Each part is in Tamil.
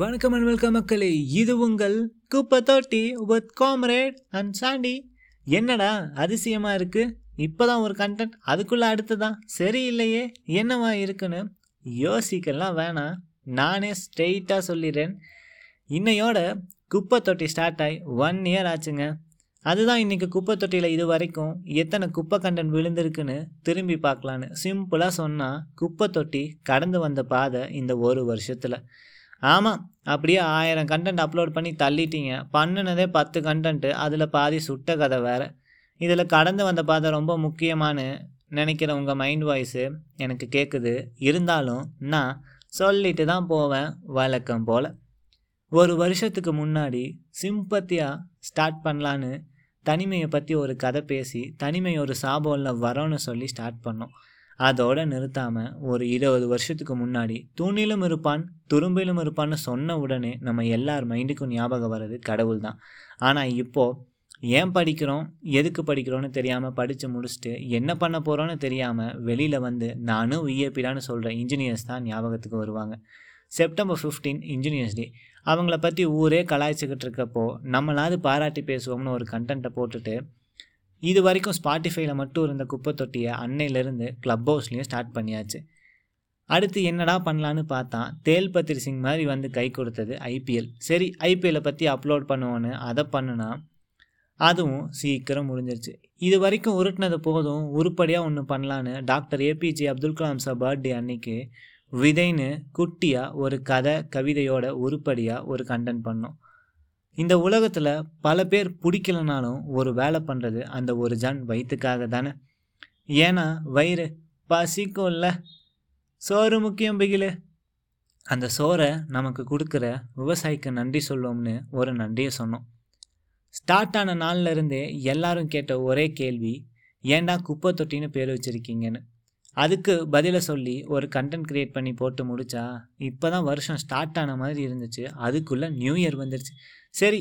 வணக்கம் அண்ட் வெல்கம் மக்களே. இது உங்கள் குப்பை தொட்டி வித் காம்ரேட் அண்ட் சாண்டி என்னடா அதிசயமாக இருக்குது இப்போ தான் ஒரு கண்டென்ட் தான் சரி சரியில்லையே என்னவா இருக்குன்னு? யோசிக்கலாம் வேணாம். நானே ஸ்ட்ரெயிட்டாக சொல்லிடுறேன் இன்னையோட குப்பை தொட்டி ஸ்டார்ட் ஆகி ஒன் இயர் ஆச்சுங்க. அதுதான் இன்றைக்கி குப்பை தொட்டியில் இது வரைக்கும் எத்தனை குப்பை கண்டன் விழுந்திருக்குன்னு திரும்பி பார்க்கலான்னு. சிம்பிளாக சொன்னால் குப்பை தொட்டி கடந்து வந்த பாதை இந்த ஒரு வருஷத்தில். ஆமாம் அப்படியே ஆயிரம் கண்டென்ட் அப்லோட் பண்ணி தள்ளிட்டீங்க. பண்ணினதே பத்து கண்டென்ட்டு அதில் பாதி சுட்ட கதை வேறு. இதில் கடந்து வந்த பாதை ரொம்ப முக்கியமானு நினைக்கிற உங்கள் மைண்ட் வாய்ஸு எனக்கு கேட்குது இருந்தாலும் நான் சொல்லிட்டு தான் போவேன் வழக்கம் போல். ஒரு வருஷத்துக்கு முன்னாடி சிம்பத்தியாக ஸ்டார்ட் பண்ணலான்னு தனிமையை பற்றி ஒரு கதை பேசி தனிமை ஒரு சாபம்ல வரோன்னு சொல்லி ஸ்டார்ட் பண்ணோம். அதோட நிறுத்தாமல் ஒரு இருபது வருஷத்துக்கு முன்னாடி தூணிலும் இருப்பான் துரும்பிலும் இருப்பான்னு சொன்ன உடனே நம்ம எல்லார் மைண்டுக்கும் ஞாபகம் வர்றது கடவுள் தான் ஆனால் இப்போது ஏன் படிக்கிறோம் எதுக்கு படிக்கிறோன்னு தெரியாமல் படித்து முடிச்சுட்டு என்ன பண்ண போகிறோன்னு தெரியாமல் வெளியில் வந்து நானும் விஏபிடான்னு சொல்கிற இன்ஜினியர்ஸ் தான் ஞாபகத்துக்கு வருவாங்க. செப்டம்பர் ஃபிஃப்டீன் இன்ஜினியர்ஸ் டே அவங்கள பற்றி ஊரே கலாய்ச்சிக்கிட்டு இருக்கப்போ நம்மளாவது பாராட்டி பேசுவோம்னு ஒரு கண்டென்ட்டை போட்டுட்டு இது வரைக்கும் ஸ்பாட்டிஃபைல மட்டும் இருந்த குப்பை தொட்டியை அன்னையிலேருந்து க்ளப் ஹவுஸ்லேயும் ஸ்டார்ட் பண்ணியாச்சு. அடுத்து என்னடா பண்ணலான்னு பார்த்தா தேல்பத்திரி சிங் மாதிரி வந்து கை கொடுத்தது ஐபிஎல் சரி ஐபிஎல்லை பற்றி அப்லோட் பண்ணுவோன்னு அதை பண்ணுனா அதுவும் சீக்கிரம் முடிஞ்சிருச்சு. இது வரைக்கும் உருட்டினது போதும் உருப்படியாக ஒன்று பண்ணலான்னு doctor APJ Abdul Kalam sir birthday அன்னைக்கு விதைன்னு குட்டியாக ஒரு கதை கவிதையோட உருப்படியாக ஒரு கண்டென்ட் பண்ணோம். இந்த உலகத்தில் பல பேர் பிடிக்கலனாலும் ஒரு வேலை பண்ணுறது அந்த ஒரு ஜன் வயிற்றுக்காக தானே. ஏன்னா வயிறு பசிக்கும்ல சோறு முக்கியம் பிகிலு. அந்த சோறை நமக்கு கொடுக்குற விவசாயிக்கு நன்றி சொல்லுவோம்னு ஒரு நன்றியை சொன்னோம். ஸ்டார்ட் ஆன நாள்ல இருந்தே எல்லாரும் கேட்ட ஒரே கேள்வி ஏன்டா குப்பை தொட்டின்னு பேர் வச்சுருக்கீங்கன்னு? அதுக்கு பதிலை சொல்லி ஒரு கண்டென்ட் க்ரியேட் பண்ணி போட்டு முடிச்சா இப்போ தான் வருஷம் ஸ்டார்ட் ஆன மாதிரி இருந்துச்சு. அதுக்குள்ளே நியூ இயர் வந்துருச்சு. சரி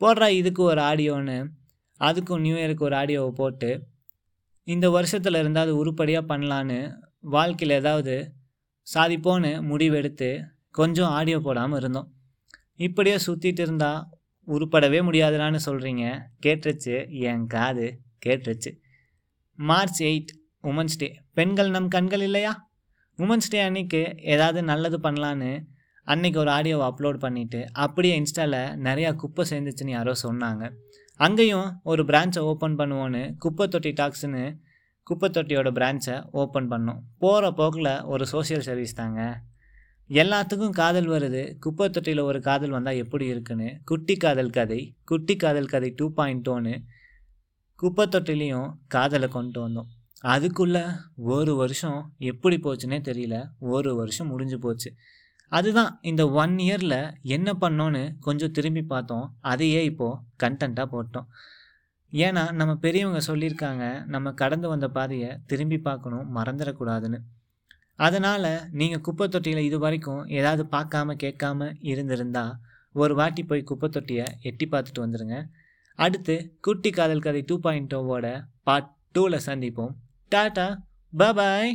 போடுறா இதுக்கு ஒரு ஆடியோன்னு அதுக்கும் நியூ இயருக்கு ஒரு ஆடியோவை போட்டு இந்த வருஷத்தில் இருந்தால் உருப்படியாக பண்ணலான்னு வாழ்க்கையில் ஏதாவது சாதிப்போன்னு முடிவெடுத்து கொஞ்சம் ஆடியோ போடாமல் இருந்தோம். இப்படியே சுற்றிட்டு இருந்தால் உருப்படவே முடியாதுலான்னு சொல்கிறீங்க கேட்டுருச்சு. என் காது கேட்டுருச்சு. March eight. உமன்ஸ் டே பெண்கள் நம் கண்கள் இல்லையா? உமன்ஸ் டே அன்னைக்கு ஏதாவது நல்லது பண்ணலான்னு அன்னைக்கு ஒரு ஆடியோவை அப்லோட் பண்ணிவிட்டு அப்படியே இன்ஸ்டாவில் நிறையா குப்பை சேர்ந்துச்சுன்னு யாரோ சொன்னாங்க. அங்கேயும் ஒரு பிரான்ச்சை ஓப்பன் பண்ணுவோன்னு குப்பை தொட்டி டாக்ஸ்னு குப்பை தொட்டியோட பிரான்ச்சை ஓப்பன் பண்ணோம். போகிற போக்கில் ஒரு சோசியல் சர்வீஸ் தாங்க. எல்லாத்துக்கும் காதல் வருது. குப்பை தொட்டியில் ஒரு காதல் வந்தால் எப்படி இருக்குன்னு? குட்டி காதல் கதை குட்டி காதல் கதை டூ பாயிண்ட் டோன்னு குப்பை தொட்டிலையும் காதலை கொண்டு வந்தோம். அதுக்குள்ளே ஒரு வருஷம் எப்படி போச்சுன்னே தெரியல. ஒரு வருஷம் முடிஞ்சு போச்சு. அதுதான் இந்த ஒன் இயரில் என்ன பண்ணோன்னு கொஞ்சம் திரும்பி பார்த்தோம். அதையே இப்போது கண்டென்ட்டாக போட்டோம். ஏன்னா நம்ம பெரியவங்க சொல்லியிருக்காங்க நம்ம கடந்து வந்த பாதையை திரும்பி பார்க்கணும் மறந்துடக்கூடாதுன்னு. அதனால் நீங்கள் குப்பை தொட்டியில் இது வரைக்கும் ஏதாவது பார்க்காம கேட்காம இருந்திருந்தால் ஒரு வாட்டி போய் குப்பை தொட்டியை எட்டி பார்த்துட்டு வந்துடுங்க அடுத்து குட்டி காதல் கதை டூ பாயிண்ட் டூவோட பார்ட் டூவில் சந்திப்போம். டாட்டா பாய்